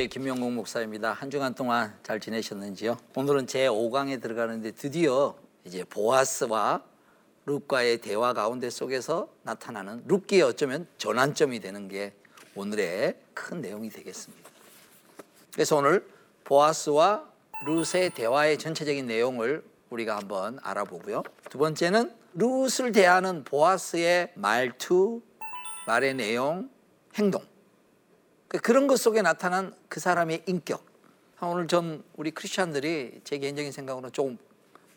삼성교회 김명국 목사입니다. 한 주간 동안 잘 지내셨는지요? 오늘은 제 5강에 들어가는데 드디어 이제 보아스와 룻과의 대화 가운데 속에서 나타나는 룻기에 어쩌면 전환점이 되는 게 오늘의 큰 내용이 되겠습니다. 그래서 오늘 보아스와 룻의 대화의 전체적인 내용을 우리가 한번 알아보고요. 두 번째는 룻을 대하는 보아스의 말투, 말의 내용, 행동. 그 그런 것 속에 나타난 그 사람의 인격. 오늘 전 우리 크리스천들이 제 개인적인 생각으로 좀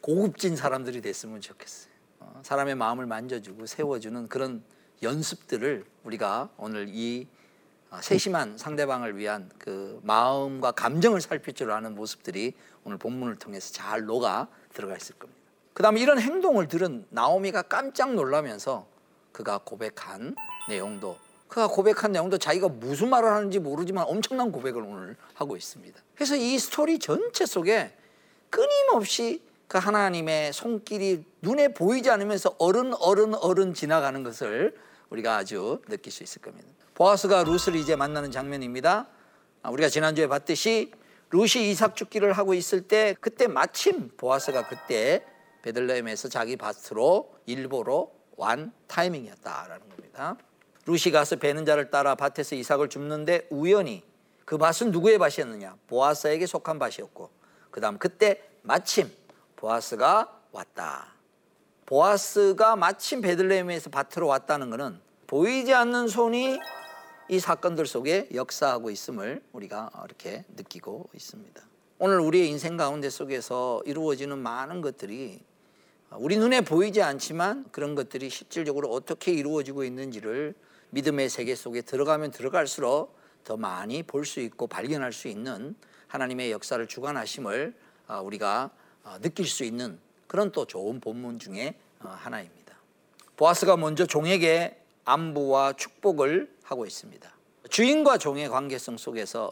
고급진 사람들이 됐으면 좋겠어요. 어, 사람의 마음을 만져주고 세워주는 그런 연습들을 우리가 오늘 이 어, 세심한 상대방을 위한 그 마음과 감정을 살필 줄 아는 모습들이 오늘 본문을 통해서 잘 녹아 들어가 있을 겁니다. 그 다음에 이런 행동을 들은 나오미가 깜짝 놀라면서 그가 고백한 내용도 그가 고백한 내용도 자기가 무슨 말을 하는지 모르지만 엄청난 고백을 오늘 하고 있습니다. 그래서 이 스토리 전체 속에 끊임없이 그 하나님의 손길이 눈에 보이지 않으면서 어른 어른 어른 지나가는 것을 우리가 아주 느낄 수 있을 겁니다. 보아스가 룻을 이제 만나는 장면입니다. 아, 우리가 지난주에 봤듯이 룻이 이삭 죽기를 하고 있을 때 그때 마침 보아스가 그때 베들레헴에서 자기 밭으로 일보로 완 타이밍이었다라는 겁니다. 루시 가서 베는 자를 따라 밭에서 이삭을 줍는데 우연히 그 밭은 누구의 밭이었느냐? 보아스에게 속한 밭이었고 그다음 그때 마침 보아스가 왔다. 보아스가 마침 베들레헴에서 밭으로 왔다는 것은 보이지 않는 손이 이 사건들 속에 역사하고 있음을 우리가 이렇게 느끼고 있습니다. 오늘 우리의 인생 가운데 속에서 이루어지는 많은 것들이 우리 눈에 보이지 않지만 그런 것들이 실질적으로 어떻게 이루어지고 있는지를 믿음의 세계 속에 들어가면 들어갈수록 더 많이 볼 수 있고 발견할 수 있는 하나님의 역사를 주관하심을 아, 우리가 아, 느낄 수 있는 그런 또 좋은 본문 중에 어, 하나입니다. 보아스가 먼저 종에게 안부와 축복을 하고 있습니다. 주인과 종의 관계성 속에서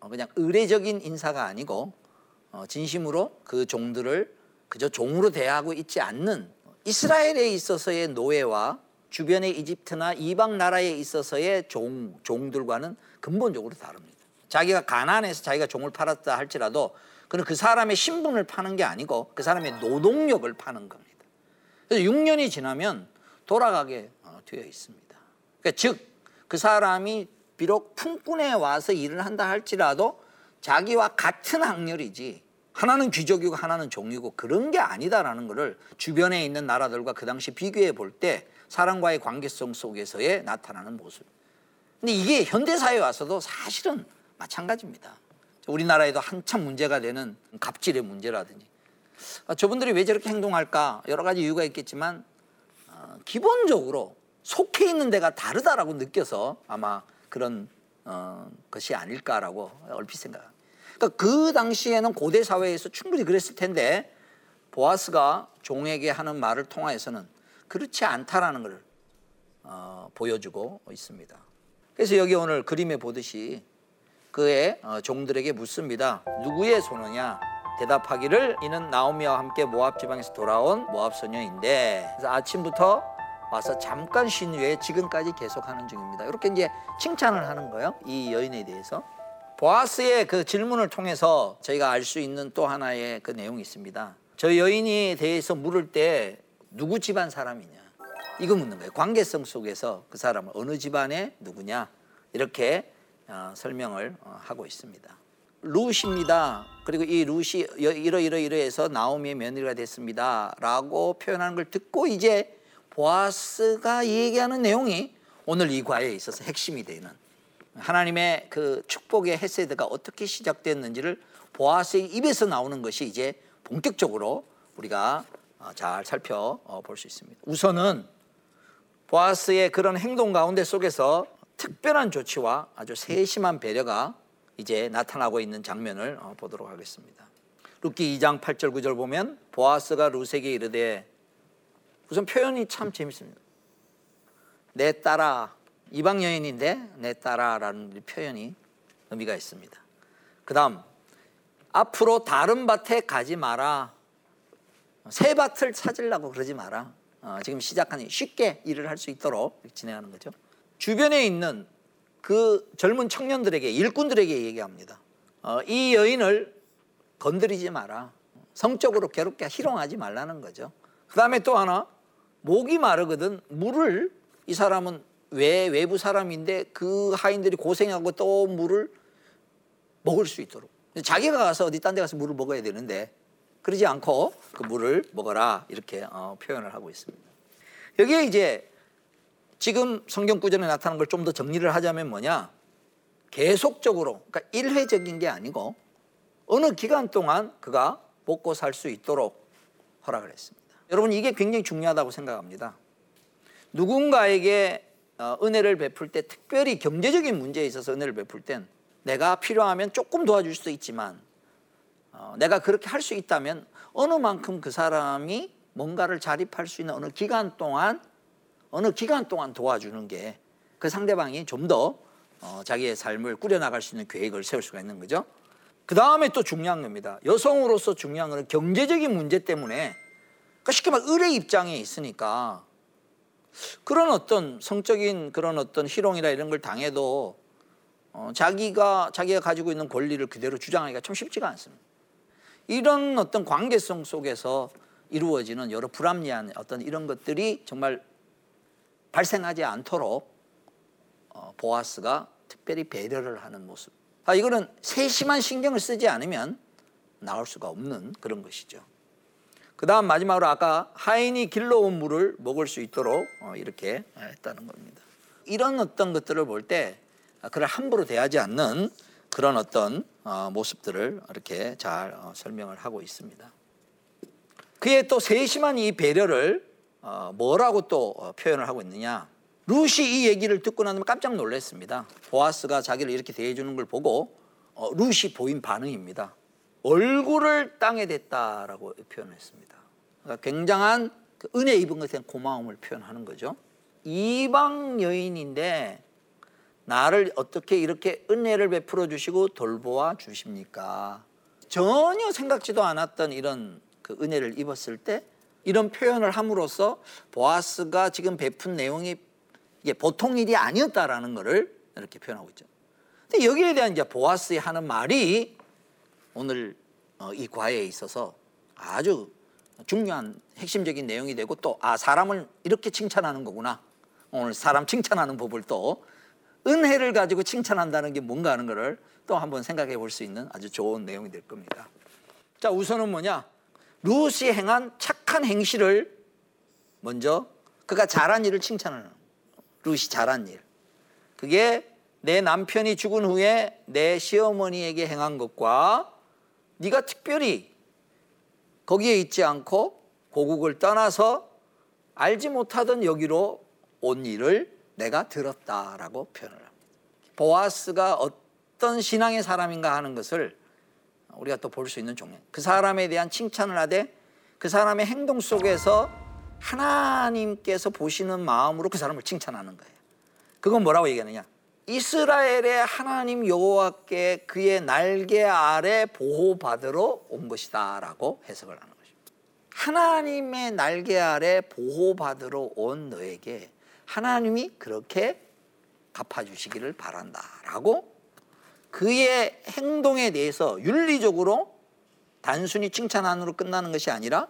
어, 그냥 의례적인 인사가 아니고 어, 진심으로 그 종들을 그저 종으로 대하고 있지 않는 이스라엘에 있어서의 노예와 주변의 이집트나 이방 나라에 있어서의 종, 종들과는 근본적으로 다릅니다. 자기가 가난해서 자기가 종을 팔았다 할지라도 그는 그 사람의 신분을 파는 게 아니고 그 사람의 노동력을 파는 겁니다. 그래서 6년이 지나면 돌아가게 어, 되어 있습니다. 그러니까 즉, 그 사람이 비록 품꾼에 와서 일을 한다 할지라도 자기와 같은 학렬이지 하나는 귀족이고 하나는 종이고 그런 게 아니다라는 것을 주변에 있는 나라들과 그 당시 비교해 볼 때 사람과의 관계성 속에서의 나타나는 모습. 근데 이게 현대 사회에 와서도 사실은 마찬가지입니다. 우리나라에도 한참 문제가 되는 갑질의 문제라든지 아, 저분들이 왜 저렇게 행동할까 여러 가지 이유가 있겠지만 어, 기본적으로 속해 있는 데가 다르다라고 느껴서 아마 그런 어, 것이 아닐까라고 얼핏 생각합니다. 그러니까 그 당시에는 고대 사회에서 충분히 그랬을 텐데 보아스가 종에게 하는 말을 통하여서는 그렇지 않다라는 것을 어, 보여주고 있습니다. 그래서 여기 오늘 그림에 보듯이 그의 어, 종들에게 묻습니다. 누구의 소녀냐? 대답하기를 이는 나오미와 함께 모압 지방에서 돌아온 모압 소녀인데 그래서 아침부터 와서 잠깐 쉰 후에 지금까지 계속하는 중입니다. 이렇게 이제 칭찬을 하는 거예요. 이 여인에 대해서. 보아스의 그 질문을 통해서 저희가 알 수 있는 또 하나의 그 내용이 있습니다. 저 여인에 대해서 물을 때 누구 집안 사람이냐 이거 묻는 거예요. 관계성 속에서 그 사람은 어느 집안의 누구냐 이렇게 어, 설명을 어, 하고 있습니다. 루시입니다. 그리고 이 루시 이러이러이러해서 나오미의 며느리가 됐습니다라고 표현하는 걸 듣고 이제 보아스가 얘기하는 내용이 오늘 이 과에 있어서 핵심이 되는 하나님의 그 축복의 헤세드가 어떻게 시작됐는지를 보아스의 입에서 나오는 것이 이제 본격적으로 우리가 어, 잘 살펴볼 수 있습니다. 우선은 보아스의 그런 행동 가운데 속에서 특별한 조치와 아주 세심한 배려가 이제 나타나고 있는 장면을 어, 보도록 하겠습니다. 룻기 2장 8절 9절 보면 보아스가 룻에게 이르되 우선 표현이 참 재밌습니다. 내 딸아 이방 여인인데 내 딸아라는 표현이 의미가 있습니다. 그다음 앞으로 다른 밭에 가지 마라. 새 밭을 찾으려고 그러지 마라. 어, 지금 시작하니 쉽게 일을 할 수 있도록 진행하는 거죠. 주변에 있는 그 젊은 청년들에게 일꾼들에게 얘기합니다. 어, 이 여인을 건드리지 마라. 성적으로 괴롭게 희롱하지 말라는 거죠. 그 다음에 또 하나 목이 마르거든 물을 이 사람은 외 외부 사람인데 그 하인들이 고생하고 또 물을 먹을 수 있도록 자기가 가서 어디 딴 데 가서 물을 먹어야 되는데 그러지 않고 그 물을 먹어라 이렇게 어, 표현을 하고 있습니다. 여기에 이제 지금 성경 구절에 나타난 걸 좀 더 정리를 하자면 뭐냐 계속적으로 그러니까 일회적인 게 아니고 어느 기간 동안 그가 먹고 살 수 있도록 허락을 했습니다. 여러분 이게 굉장히 중요하다고 생각합니다. 누군가에게 어, 은혜를 베풀 때 특별히 경제적인 문제에 있어서 은혜를 베풀 땐 내가 필요하면 조금 도와줄 수도 있지만 어, 내가 그렇게 할 수 있다면 어느 만큼 그 사람이 뭔가를 자립할 수 있는 어느 기간 동안 어느 기간 동안 도와주는 게 그 상대방이 좀더 어, 자기의 삶을 꾸려나갈 수 있는 계획을 세울 수가 있는 거죠. 그 다음에 또 중요한 겁니다. 여성으로서 중요한 것은 경제적인 문제 때문에 그러니까 쉽게 말 을의 입장에 있으니까 그런 어떤 성적인 그런 어떤 희롱이나 이런 걸 당해도 어, 자기가 자기가 가지고 있는 권리를 그대로 주장하기가 참 쉽지가 않습니다. 이런 어떤 관계성 속에서 이루어지는 여러 불합리한 어떤 이런 것들이 정말 발생하지 않도록 어, 보아스가 특별히 배려를 하는 모습. 아, 이거는 세심한 신경을 쓰지 않으면 나올 수가 없는 그런 것이죠. 그 다음 마지막으로 아까 하인이 길러온 물을 먹을 수 있도록 어, 이렇게 했다는 겁니다. 이런 어떤 것들을 볼 때 그를 함부로 대하지 않는 그런 어떤 어, 모습들을 이렇게 잘 어, 설명을 하고 있습니다. 그의 또 세심한 이 배려를 뭐라고 또 표현을 하고 있느냐? 루시 이 얘기를 듣고 나면 깜짝 놀랐습니다. 보아스가 자기를 이렇게 대해주는 걸 보고 루시 보인 반응입니다. 얼굴을 땅에 댔다라고 표현했습니다. 그러니까 굉장한 그 은혜 입은 것에 고마움을 표현하는 거죠. 이방 여인인데 나를 어떻게 이렇게 은혜를 베풀어 주시고 돌보아 주십니까? 전혀 생각지도 않았던 이런 그 은혜를 입었을 때 이런 표현을 함으로써 보아스가 지금 베푼 내용이 이게 보통 일이 아니었다라는 것을 이렇게 표현하고 있죠. 근데 여기에 대한 이제 보아스의 하는 말이 오늘 어, 이 과에 있어서 아주 중요한 핵심적인 내용이 되고 또 아 사람을 이렇게 칭찬하는 거구나. 오늘 사람 칭찬하는 법을 또 은혜를 가지고 칭찬한다는 게 뭔가 하는 것을 또 한번 생각해 볼 수 있는 아주 좋은 내용이 될 겁니다. 자, 우선은 뭐냐? 루시 행한 착한 행실을 먼저 그가 잘한 일을 칭찬하는 루시 잘한 일. 그게 내 남편이 죽은 후에 내 시어머니에게 행한 것과 네가 특별히 거기에 있지 않고 고국을 떠나서 알지 못하던 여기로 온 일을 내가 들었다라고 표현을 합니다. 보아스가 어떤 신앙의 사람인가 하는 것을 우리가 또 볼 수 있는 종류. 그 사람에 대한 칭찬을 하되 그 사람의 행동 속에서 하나님께서 보시는 마음으로 그 사람을 칭찬하는 거예요. 그건 뭐라고 얘기하느냐? 이스라엘의 하나님 여호와께 그의 날개 아래 보호받으러 온 것이다라고 해석을 하는 것입니다. 하나님의 날개 아래 보호받으러 온 너에게 하나님이 그렇게 갚아주시기를 바란다라고 그의 행동에 대해서 윤리적으로 단순히 칭찬안으로 끝나는 것이 아니라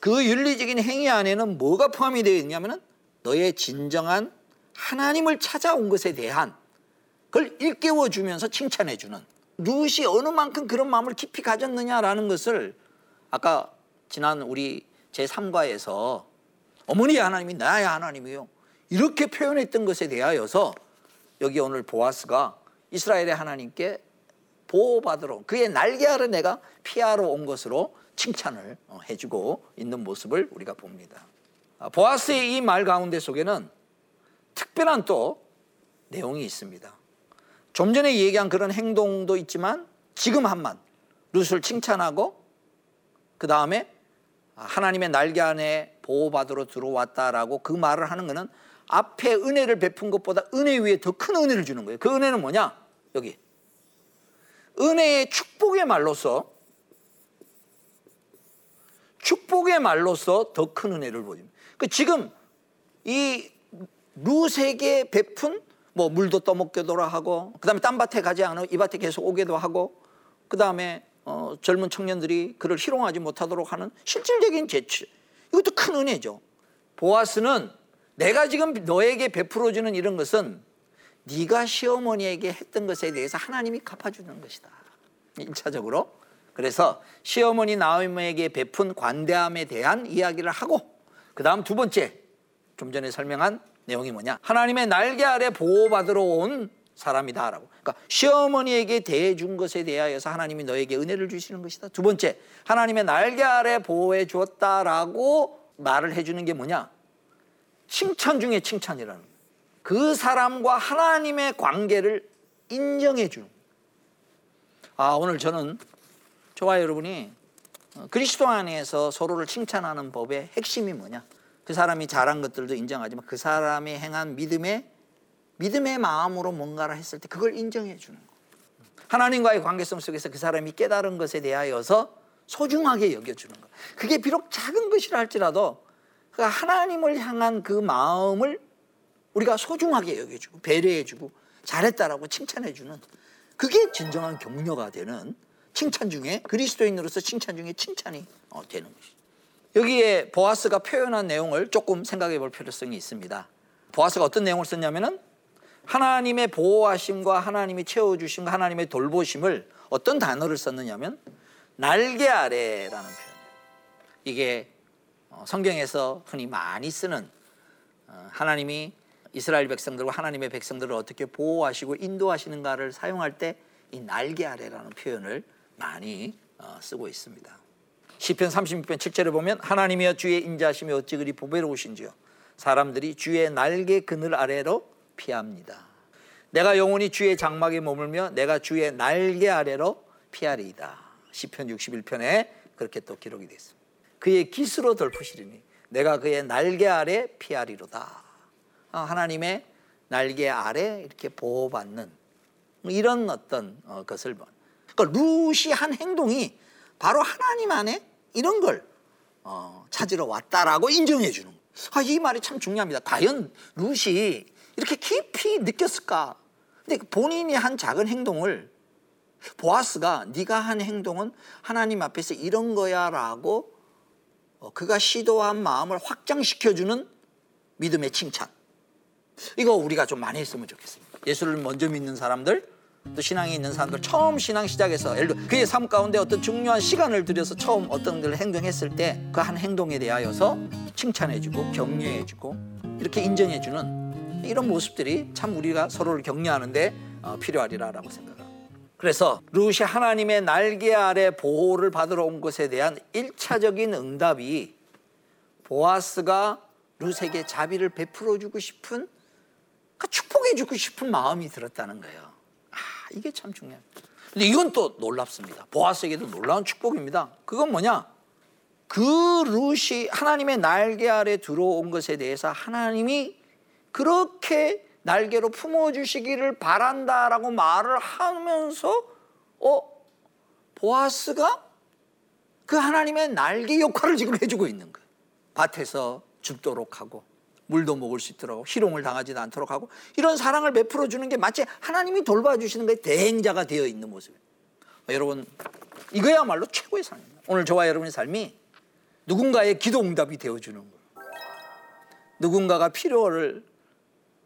그 윤리적인 행위 안에는 뭐가 포함이 되어 있냐면은 너의 진정한 하나님을 찾아온 것에 대한 그걸 일깨워 주면서 칭찬해 주는 루시 어느 만큼 그런 마음을 깊이 가졌느냐라는 것을 아까 지난 우리 제3과에서 어머니 하나님이 나의 하나님이요 이렇게 표현했던 것에 대하여서 여기 오늘 보아스가 이스라엘의 하나님께 보호받으러 그의 날개 아래 내가 피하러 온 것으로 칭찬을 어, 해주고 있는 모습을 우리가 봅니다. 아, 보아스의 이 말 가운데 속에는 특별한 또 내용이 있습니다. 좀 전에 얘기한 그런 행동도 있지만 지금 한만 룻을 칭찬하고 그 다음에 하나님의 날개 안에 보호받으러 들어왔다라고 그 말을 하는 것은 앞에 은혜를 베푼 것보다 은혜 위에 더 큰 은혜를 주는 거예요. 그 은혜는 뭐냐? 여기. 은혜의 축복의 말로서 축복의 말로서 더 큰 은혜를 보입니다. 그 지금 이 루세게 베푼 뭐 물도 떠먹게도 하고 그다음에 딴 밭에 가지 않으면 이 밭에 계속 오게도 하고 그다음에 어, 젊은 청년들이 그를 희롱하지 못하도록 하는 실질적인 재치 이것도 큰 은혜죠. 보아스는 내가 지금 너에게 베풀어 주는 이런 것은 네가 시어머니에게 했던 것에 대해서 하나님이 갚아주는 것이다. 1차적으로. 그래서 시어머니 나오미에게 베푼 관대함에 대한 이야기를 하고 그 다음 두 번째 좀 전에 설명한 내용이 뭐냐? 하나님의 날개 아래 보호받으러 온 사람이다 라고. 그러니까 시어머니에게 대해준 것에 대하여서 하나님이 너에게 은혜를 주시는 것이다. 두 번째 하나님의 날개 아래 보호해 주었다라고 말을 해주는 게 뭐냐 칭찬 중에 칭찬이라는. 그 사람과 하나님의 관계를 인정해 주는 아 오늘 저는 저와 여러분이 어, 그리스도 안에서 서로를 칭찬하는 법의 핵심이 뭐냐 그 사람이 잘한 것들도 인정하지만 그 사람이 행한 믿음의 믿음의 마음으로 뭔가를 했을 때 그걸 인정해 주는 거. 하나님과의 관계성 속에서 그 사람이 깨달은 것에 대하여서 소중하게 여겨 주는 거. 그게 비록 작은 것이라 할지라도 그 하나님을 향한 그 마음을 우리가 소중하게 여겨주고 배려해주고 잘했다라고 칭찬해주는 그게 진정한 격려가 되는 칭찬 중에 그리스도인으로서 칭찬 중에 칭찬이 어, 되는 것이죠. 여기에 보아스가 표현한 내용을 조금 생각해 볼 필요성이 있습니다. 보아스가 어떤 내용을 썼냐면은 하나님의 보호하심과 하나님이 채워주심과 하나님의 돌보심을 어떤 단어를 썼느냐면 날개 아래라는 표현. 이게 어, 성경에서 흔히 많이 쓰는 어, 하나님이 이스라엘 백성들과 하나님의 백성들을 어떻게 보호하시고 인도하시는가를 사용할 때 이 날개 아래라는 표현을 많이 어, 쓰고 있습니다. 시편 36편 7절에 보면 하나님이여 주의 인자하심이 어찌 그리 보배로우신지요 사람들이 주의 날개 그늘 아래로 피합니다. 내가 영원히 주의 장막에 머물며 내가 주의 날개 아래로 피하리이다. 시편 61편에 그렇게 또 기록이 되어 있습니다. 그의 깃으로 덜푸시리니 내가 그의 날개 아래 피하리로다. 아, 하나님의 날개 아래 이렇게 보호받는 이런 어떤 어, 것을 그러니까 루시 한 행동이 바로 하나님 안에 이런 걸 어, 찾으러 왔다라고 인정해 주는 거예요. 아, 이 말이 참 중요합니다. 과연 루시 이렇게 깊이 느꼈을까? 근데 본인이 한 작은 행동을 보아스가 네가 한 행동은 하나님 앞에서 이런 거야라고 어, 그가 시도한 마음을 확장시켜주는 믿음의 칭찬. 이거 우리가 좀 많이 했으면 좋겠습니다. 예수를 먼저 믿는 사람들, 또 신앙이 있는 사람들 처음 신앙 시작해서 예를 들어 그의 삶 가운데 어떤 중요한 시간을 들여서 처음 어떤 걸 행동했을 때 그 한 행동에 대하여서 칭찬해주고 격려해주고 이렇게 인정해주는 이런 모습들이 참 우리가 서로를 격려하는데 어, 필요하리라라고 생각합니다. 그래서 루시 하나님의 날개 아래 보호를 받으러 온 것에 대한 일차적인 응답이 보아스가 루세에게 자비를 베풀어 주고 싶은 그러니까 축복해 주고 싶은 마음이 들었다는 거예요. 아, 이게 참 중요합니다. 근데 이건 또 놀랍습니다. 보아스에게도 놀라운 축복입니다. 그건 뭐냐? 그 루시 하나님의 날개 아래 들어온 것에 대해서 하나님이 그렇게 날개로 품어주시기를 바란다라고 말을 하면서 어 보아스가 그 하나님의 날개 역할을 지금 해주고 있는 거예요. 밭에서 죽도록 하고 물도 먹을 수 있도록 희롱을 당하지도 않도록 하고 이런 사랑을 베풀어 주는 게 마치 하나님이 돌봐주시는 거에 대행자가 되어 있는 모습이에요. 여러분 이거야말로 최고의 삶입니다. 오늘 저와 여러분의 삶이 누군가의 기도 응답이 되어 주는 거예요. 누군가가 필요를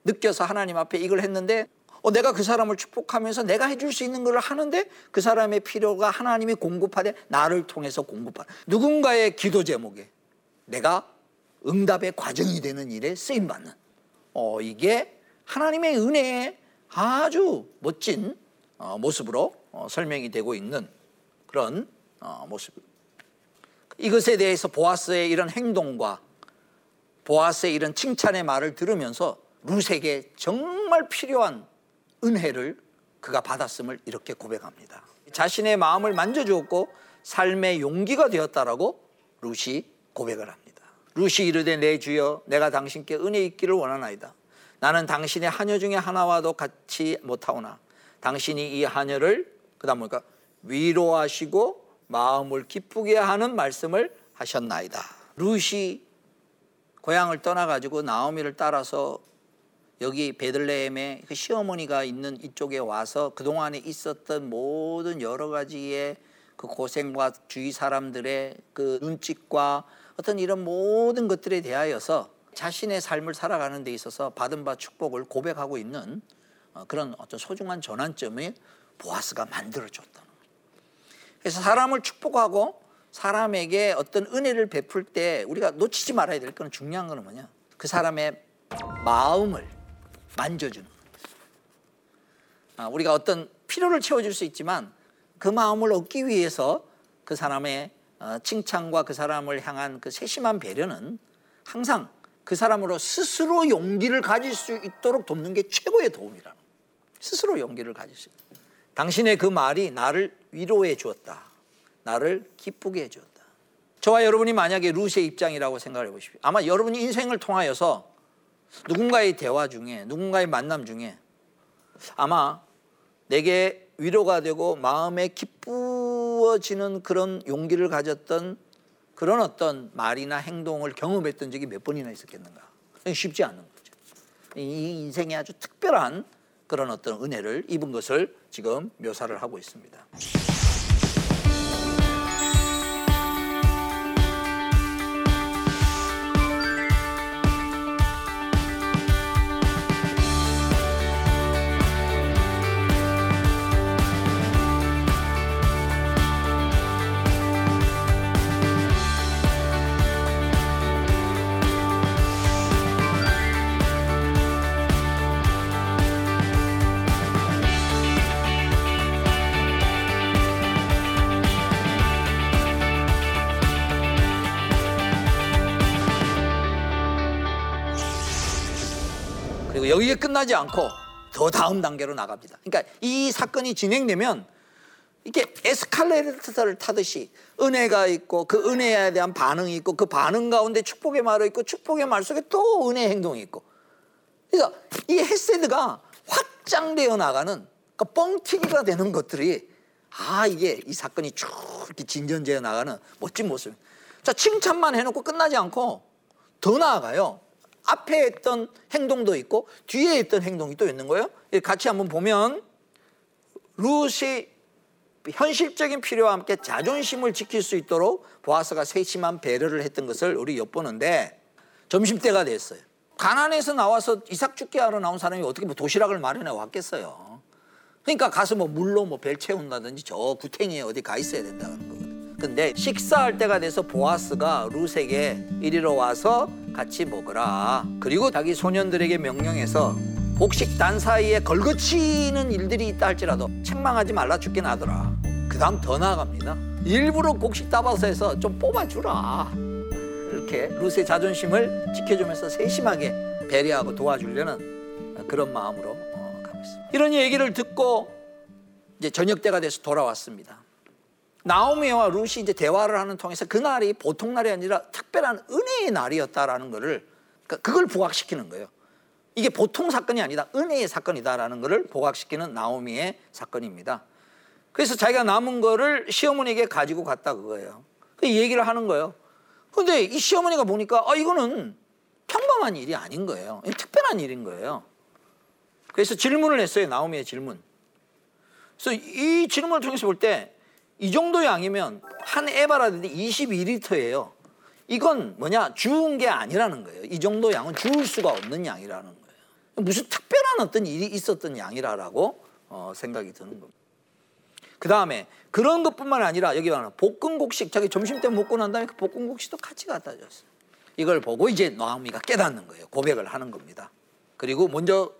느껴서 하나님 앞에 이걸 했는데 어, 내가 그 사람을 축복하면서 내가 해줄 수 있는 걸 하는데 그 사람의 필요가 하나님이 공급하되 나를 통해서 공급하는 누군가의 기도 제목에 내가 응답의 과정이 되는 일에 쓰임 받는 어, 이게 하나님의 은혜의 아주 멋진 어, 모습으로 어, 설명이 되고 있는 그런 어, 모습. 이것에 대해서 보아스의 이런 행동과 보아스의 이런 칭찬의 말을 들으면서 루세에게 정말 필요한 은혜를 그가 받았음을 이렇게 고백합니다. 자신의 마음을 만져주었고 삶의 용기가 되었다라고 루시 고백을 합니다. 루시 이르되 내 주여 내가 당신께 은혜 있기를 원하나이다. 나는 당신의 하녀 중에 하나와도 같이 못하오나 당신이 이 하녀를 그다음 뭐까 위로하시고 마음을 기쁘게 하는 말씀을 하셨나이다. 루시 고향을 떠나가지고 나오미를 따라서 여기 베들레헴에 그 시어머니가 있는 이쪽에 와서 그동안에 있었던 모든 여러 가지의 그 고생과 주위 사람들의 그 눈짓과 어떤 이런 모든 것들에 대하여서 자신의 삶을 살아가는 데 있어서 받은 바 축복을 고백하고 있는 어, 그런 어떤 소중한 전환점을 보아스가 만들어줬다는 거예요. 그래서 사람을 축복하고 사람에게 어떤 은혜를 베풀 때 우리가 놓치지 말아야 될 거는 중요한 거는 뭐냐? 그 사람의 마음을 만져주는. 아, 우리가 어떤 필요를 채워줄 수 있지만 그 마음을 얻기 위해서 그 사람의 어, 칭찬과 그 사람을 향한 그 세심한 배려는 항상 그 사람으로 스스로 용기를 가질 수 있도록 돕는 게 최고의 도움이라는 거예요. 스스로 용기를 가질 수 있다. 당신의 그 말이 나를 위로해 주었다. 나를 기쁘게 해 주었다. 저와 여러분이 만약에 루시의 입장이라고 생각해 보십시오. 아마 여러분이 인생을 통하여서 누군가의 대화 중에 누군가의 만남 중에 아마 내게 위로가 되고 마음에 기쁘어지는 그런 용기를 가졌던 그런 어떤 말이나 행동을 경험했던 적이 몇 번이나 있었겠는가? 쉽지 않은 거죠. 이 인생에 아주 특별한 그런 어떤 은혜를 입은 것을 지금 묘사를 하고 있습니다. 여기에 끝나지 않고 더 다음 단계로 나갑니다. 그러니까 이 사건이 진행되면 이렇게 에스컬레이터를 타듯이 은혜가 있고 그 은혜에 대한 반응이 있고 그 반응 가운데 축복의 말이 있고 축복의 말 속에 또 은혜 행동이 있고 그러니까 이 헤세드가 확장되어 나가는 그러니까 뻥튀기가 되는 것들이 아 이게 이 사건이 쭉 진전되어 나가는 멋진 모습. 자 칭찬만 해놓고 끝나지 않고 더 나아가요. 앞에 했던 행동도 있고 뒤에 했던 행동이 또 있는 거예요. 같이 한번 보면 룻이 현실적인 필요와 함께 자존심을 지킬 수 있도록 보아스가 세심한 배려를 했던 것을 우리 엿보는데 점심때가 됐어요. 가난에서 나와서 이삭 죽게 하러 나온 사람이 어떻게 뭐 도시락을 마련해 왔겠어요. 그러니까 가서 뭐 물로 뭐 벨 채운다든지 저 구탱이에 어디 가 있어야 된다는 거거든. 근데 식사할 때가 돼서 보아스가 룻에게 이리로 와서 같이 먹으라. 그리고 자기 소년들에게 명령해서 복식단 사이에 걸거치는 일들이 있다 할지라도 책망하지 말라 죽긴 하더라. 그 다음 더 나아갑니다. 일부러 곡식 따봐서 해서 좀 뽑아주라. 이렇게 룻의 자존심을 지켜주면서 세심하게 배려하고 도와주려는 그런 마음으로 어, 가고 있습니다. 이런 얘기를 듣고 이제 저녁 때가 돼서 돌아왔습니다. 나오미와 룻이 이제 대화를 하는 통해서 그날이 보통 날이 아니라 특별한 은혜의 날이었다라는 것을 그러니까 그걸 부각시키는 거예요. 이게 보통 사건이 아니다. 은혜의 사건이다라는 것을 부각시키는 나오미의 사건입니다. 그래서 자기가 남은 거를 시어머니에게 가지고 갔다 그거예요. 그 얘기를 하는 거예요. 근데 이 시어머니가 보니까 아 이거는 평범한 일이 아닌 거예요. 특별한 일인 거예요. 그래서 질문을 했어요. 나오미의 질문. 그래서 이 질문을 통해서 볼 때 이 정도 양이면 한 에바라든지 22리터예요. 이건 뭐냐 주운 게 아니라는 거예요. 이 정도 양은 주울 수가 없는 양이라는 거예요. 무슨 특별한 어떤 일이 있었던 양이라라고 어, 생각이 드는 겁니다. 그 다음에 그런 것뿐만 아니라 여기 봐라 볶음국식 자기 점심 때 먹고 난 다음에 그 볶음국식도 같이 갖다 줬어요. 이걸 보고 이제 노아미가 깨닫는 거예요. 고백을 하는 겁니다. 그리고 먼저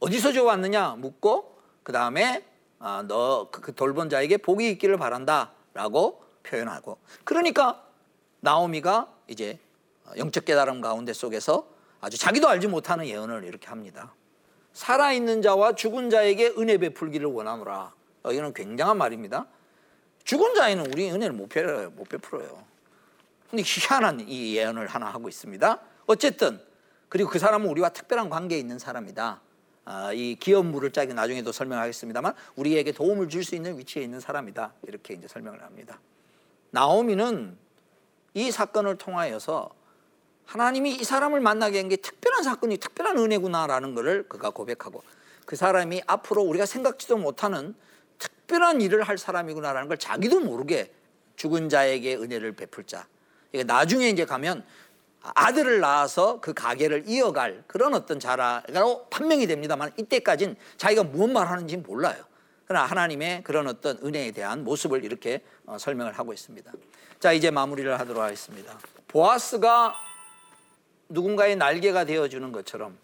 어디서 줘왔느냐 묻고 그 다음에 아, 너그 그 돌본 자에게 복이 있기를 바란다라고 표현하고 그러니까 나오미가 이제 영적 깨달음 가운데 속에서 아주 자기도 알지 못하는 예언을 이렇게 합니다. 살아 있는 자와 죽은 자에게 은혜 베풀기를 원하노라. 어, 이거는 굉장한 말입니다. 죽은 자에는 우리 은혜를 못 베풀어요. 못 베풀어요. 근데 희한한 이 예언을 하나 하고 있습니다. 어쨌든 그리고 그 사람은 우리와 특별한 관계에 있는 사람이다. 아, 이 기업물을 짜기 나중에도 설명하겠습니다만 우리에게 도움을 줄 수 있는 위치에 있는 사람이다 이렇게 이제 설명을 합니다. 나오미는 이 사건을 통하여서 하나님이 이 사람을 만나게 한 게 특별한 사건이 특별한 은혜구나라는 것을 그가 고백하고 그 사람이 앞으로 우리가 생각지도 못하는 특별한 일을 할 사람이구나라는 걸 자기도 모르게 죽은 자에게 은혜를 베풀 자. 이게 나중에 이제 가면 아들을 낳아서 그 가게를 이어갈 그런 어떤 자라로 판명이 됩니다만 이때까지는 자기가 무슨 말 하는지 몰라요. 그러나 하나님의 그런 어떤 은혜에 대한 모습을 이렇게 어, 설명을 하고 있습니다. 자, 이제 마무리를 하도록 하겠습니다. 보아스가 누군가의 날개가 되어주는 것처럼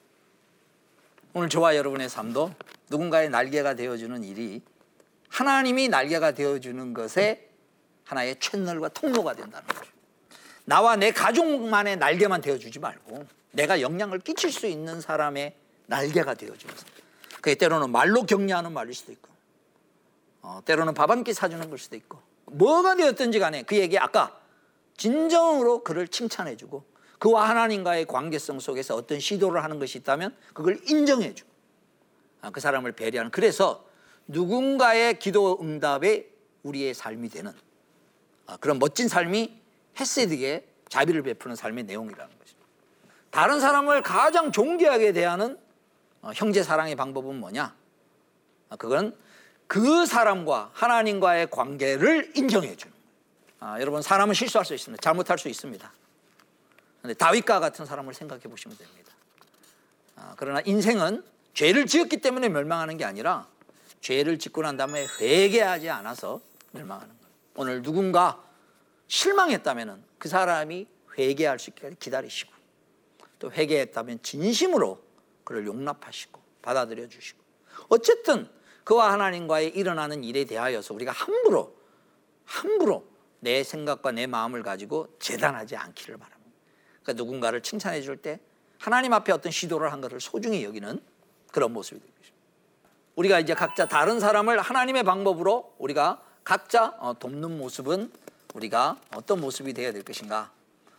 오늘 저와 여러분의 삶도 누군가의 날개가 되어주는 일이 하나님이 날개가 되어주는 것에 하나의 채널과 통로가 된다는 거죠. 나와 내 가족만의 날개만 되어주지 말고 내가 영향을 끼칠 수 있는 사람의 날개가 되어주면서. 그게 때로는 말로 격려하는 말일 수도 있고 어, 때로는 밥 한 끼 사주는 걸 수도 있고 뭐가 되었든지 간에 그에게 아까 진정으로 그를 칭찬해주고 그와 하나님과의 관계성 속에서 어떤 시도를 하는 것이 있다면 그걸 인정해주고 아, 그 사람을 배려하는. 그래서 누군가의 기도 응답에 우리의 삶이 되는 아, 그런 멋진 삶이 헤세드게 자비를 베푸는 삶의 내용이라는 것입니다. 다른 사람을 가장 존귀하게 대하는 어, 형제 사랑의 방법은 뭐냐? 아, 그건 그 사람과 하나님과의 관계를 인정해 주는 거예요. 아, 여러분 사람은 실수할 수 있습니다. 잘못할 수 있습니다. 근데 다윗과 같은 사람을 생각해 보시면 됩니다. 아, 그러나 인생은 죄를 지었기 때문에 멸망하는 게 아니라 죄를 짓고 난 다음에 회개하지 않아서 멸망하는 거예요. 오늘 누군가 실망했다면 그 사람이 회개할 수 있게 기다리시고 또 회개했다면 진심으로 그를 용납하시고 받아들여 주시고 어쨌든 그와 하나님과의 일어나는 일에 대하여서 우리가 함부로 함부로 내 생각과 내 마음을 가지고 재단하지 않기를 바랍니다. 그러니까 누군가를 칭찬해 줄 때 하나님 앞에 어떤 시도를 한 것을 소중히 여기는 그런 모습이 되겠습니다. 우리가 이제 각자 다른 사람을 하나님의 방법으로 우리가 각자 어, 돕는 모습은 우리가 어떤 모습이 되어야 될 것인가?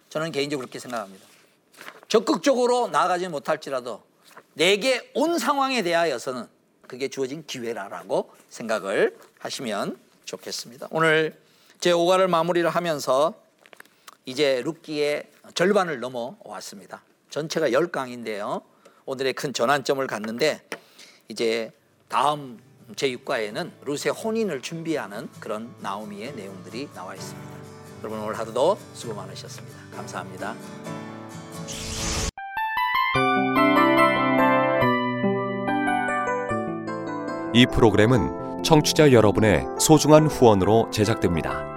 저는 개인적으로 그렇게 생각합니다. 적극적으로 나아가지 못할지라도 내게 온 상황에 대하여서는 그게 주어진 기회라라고 생각을 하시면 좋겠습니다. 오늘 제 5과를 마무리를 하면서 이제 룻기의 절반을 넘어왔습니다. 전체가 10강인데요. 오늘의 큰 전환점을 갖는데 이제 다음 제6과에는 룻의 혼인을 준비하는 그런 나오미의 내용들이 나와 있습니다. 여러분 오늘 하루도 수고 많으셨습니다. 감사합니다. 이 프로그램은 청취자 여러분의 소중한 후원으로 제작됩니다.